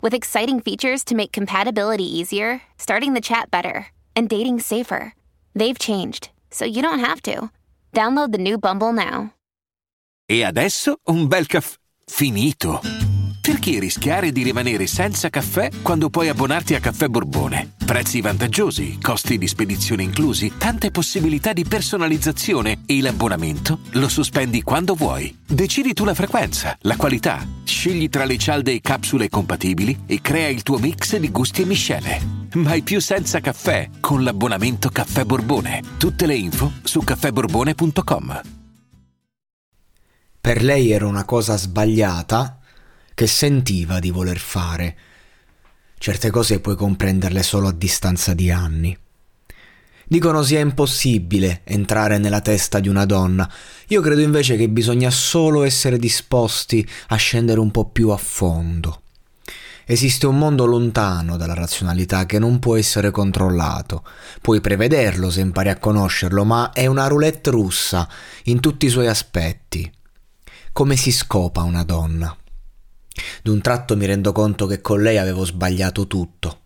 with exciting features to make compatibility easier, starting the chat better, and dating safer. They've changed, so you don't have to. Download the new Bumble now. E adesso un bel caffè finito. Perché rischiare di rimanere senza caffè quando puoi abbonarti a Caffè Borbone? Prezzi vantaggiosi, costi di spedizione inclusi, tante possibilità di personalizzazione e l'abbonamento lo sospendi quando vuoi. Decidi tu la frequenza, la qualità, scegli tra le cialde e capsule compatibili e crea il tuo mix di gusti e miscele. Mai più senza caffè con l'abbonamento Caffè Borbone. Tutte le info su caffèborbone.com. Per lei era una cosa sbagliata che sentiva di voler fare. Certe cose puoi comprenderle solo a distanza di anni. Dicono sia impossibile entrare nella testa di una donna. Io credo invece che bisogna solo essere disposti a scendere un po' più a fondo. Esiste un mondo lontano dalla razionalità che non può essere controllato. Puoi prevederlo se impari a conoscerlo, ma è una roulette russa in tutti i suoi aspetti. Come si scopa una donna? D'un tratto mi rendo conto che con lei avevo sbagliato tutto.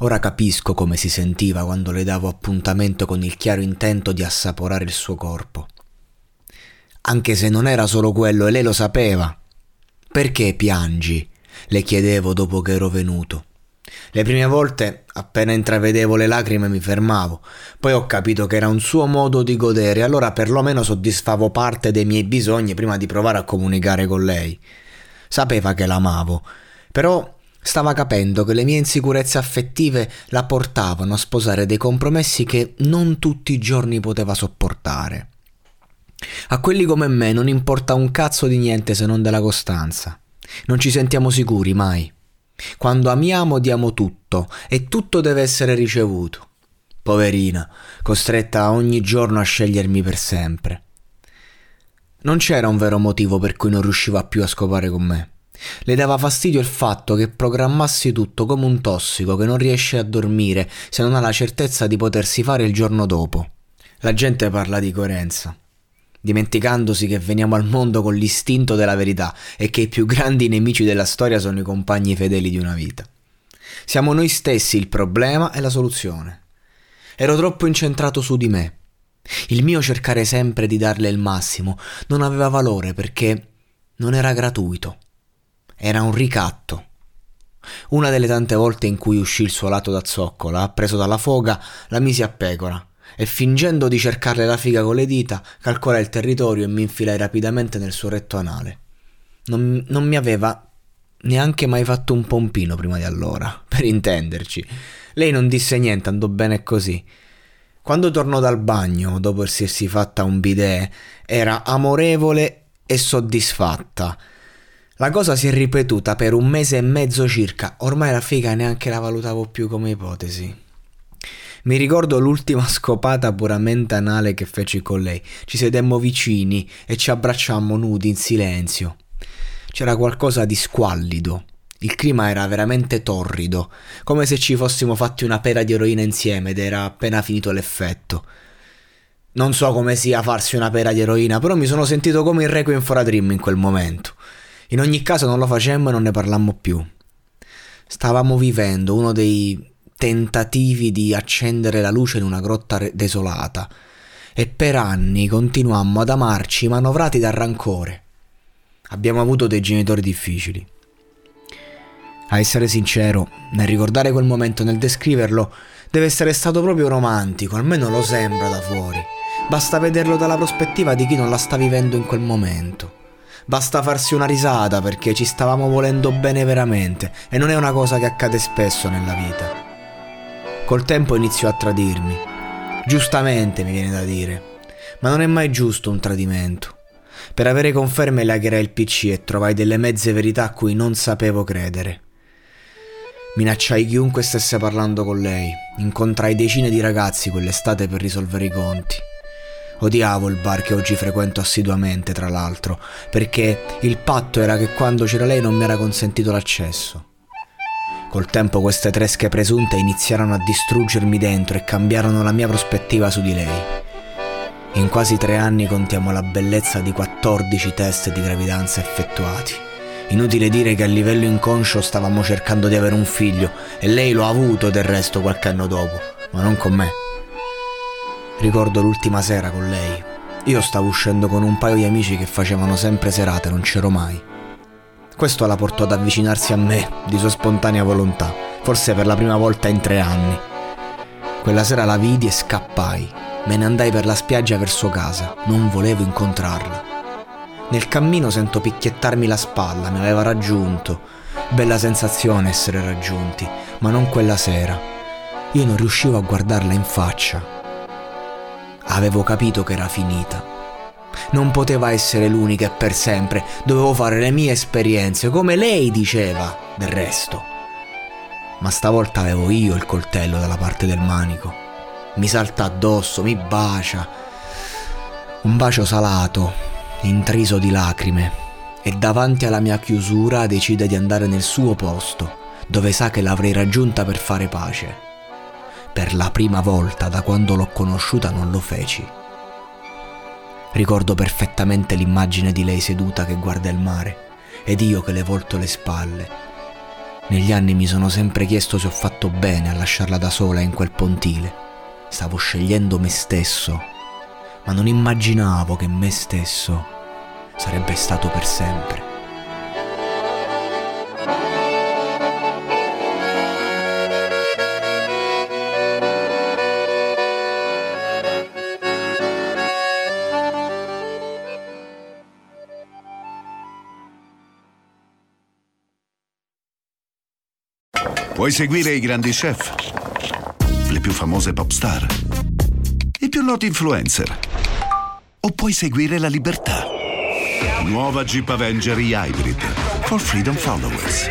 Ora capisco come si sentiva quando le davo appuntamento con il chiaro intento di assaporare il suo corpo. Anche se non era solo quello e lei lo sapeva. Perché piangi? le chiedevo dopo che ero venuto. Le prime volte, appena intravedevo le lacrime, mi fermavo. Poi ho capito che era un suo modo di godere, allora perlomeno soddisfavo parte dei miei bisogni prima di provare a comunicare con lei. Sapeva che l'amavo, però stava capendo che le mie insicurezze affettive la portavano a sposare dei compromessi che non tutti i giorni poteva sopportare. A quelli come me non importa un cazzo di niente se non della costanza. Non ci sentiamo sicuri mai. Quando amiamo diamo tutto e tutto deve essere ricevuto. Poverina, costretta ogni giorno a scegliermi per sempre. Non c'era un vero motivo per cui non riusciva più a scopare con me. Le dava fastidio il fatto che programmassi tutto come un tossico che non riesce a dormire se non ha la certezza di potersi fare il giorno dopo. La gente parla di coerenza, dimenticandosi che veniamo al mondo con l'istinto della verità e che i più grandi nemici della storia sono i compagni fedeli di una vita. Siamo noi stessi il problema e la soluzione. Ero troppo incentrato su di me il mio cercare sempre di darle il massimo non aveva valore perché non era gratuito. Era un ricatto. Una delle tante volte in cui uscì il suo lato da zoccola, preso dalla foga, la misi a pecora e fingendo di cercarle la figa con le dita, calcolai il territorio e mi infilai rapidamente nel suo retto anale. Non, non mi aveva neanche mai fatto un pompino prima di allora, per intenderci. Lei non disse niente, andò bene così. Quando tornò dal bagno, dopo essersi fatta un bidet, era amorevole e soddisfatta. La cosa si è ripetuta per un mese e mezzo circa, ormai la figa neanche la valutavo più come ipotesi. Mi ricordo l'ultima scopata puramente anale che feci con lei. Ci sedemmo vicini e ci abbracciammo nudi in silenzio. C'era qualcosa di squallido, il clima era veramente torrido, come se ci fossimo fatti una pera di eroina insieme ed era appena finito l'effetto. Non so come sia farsi una pera di eroina, però mi sono sentito come il Requiem for a Dream in quel momento. In ogni caso non lo facemmo e non ne parlammo più. Stavamo vivendo uno dei tentativi di accendere la luce in una grotta desolata e per anni continuammo ad amarci manovrati dal rancore. Abbiamo avuto dei genitori difficili. A essere sincero, nel ricordare quel momento, nel descriverlo, deve essere stato proprio romantico, almeno lo sembra da fuori. Basta vederlo dalla prospettiva di chi non la sta vivendo in quel momento. Basta farsi una risata perché ci stavamo volendo bene veramente e non è una cosa che accade spesso nella vita. Col tempo iniziò a tradirmi. Giustamente mi viene da dire, ma non è mai giusto un tradimento. Per avere conferme lagherai il PC e trovai delle mezze verità a cui non sapevo credere. Minacciai chiunque stesse parlando con lei. Incontrai decine di ragazzi quell'estate per risolvere i conti. Odiavo il bar che oggi frequento assiduamente, tra l'altro, perché il patto era che quando c'era lei non mi era consentito l'accesso. Col tempo queste tresche presunte iniziarono a distruggermi dentro e cambiarono la mia prospettiva su di lei. In quasi tre anni contiamo la bellezza di 14 test di gravidanza effettuati. Inutile dire che a livello inconscio stavamo cercando di avere un figlio e lei lo ha avuto del resto qualche anno dopo, ma non con me. Ricordo l'ultima sera con lei. Io stavo uscendo con un paio di amici che facevano sempre serate, non c'ero mai. Questo la portò ad avvicinarsi a me di sua spontanea volontà, forse per la prima volta in tre anni. Quella sera la vidi e scappai. Me ne andai per la spiaggia verso casa, non volevo incontrarla. Nel cammino sento picchiettarmi la spalla, mi aveva raggiunto. Bella sensazione essere raggiunti, ma non quella sera. Io non riuscivo a guardarla in faccia, Avevo capito che era finita. Non poteva essere l'unica e per sempre, dovevo fare le mie esperienze, come lei diceva, del resto. Ma stavolta avevo io il coltello dalla parte del manico. Mi salta addosso, mi bacia. Un bacio salato, intriso di lacrime, e davanti alla mia chiusura decide di andare nel suo posto, dove sa che l'avrei raggiunta per fare pace. Per la prima volta da quando l'ho conosciuta non lo feci. Ricordo perfettamente l'immagine di lei seduta che guarda il mare ed io che le volto le spalle. Negli anni mi sono sempre chiesto se ho fatto bene a lasciarla da sola in quel pontile. Stavo scegliendo me stesso, ma non immaginavo che me stesso sarebbe stato per sempre. Vuoi seguire i grandi chef? Le più famose pop star? I più noti influencer? O puoi seguire la libertà? Nuova Jeep Avenger Hybrid for Freedom Followers.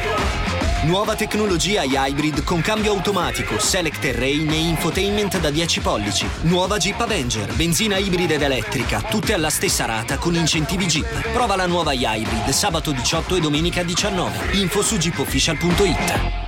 Nuova tecnologia Hybrid con cambio automatico, Select Terrain e infotainment da 10 pollici. Nuova Jeep Avenger, benzina ibrida ed elettrica, tutte alla stessa rata con incentivi Jeep. Prova la nuova Hybrid sabato 18 e domenica 19. Info su jeepofficial.it.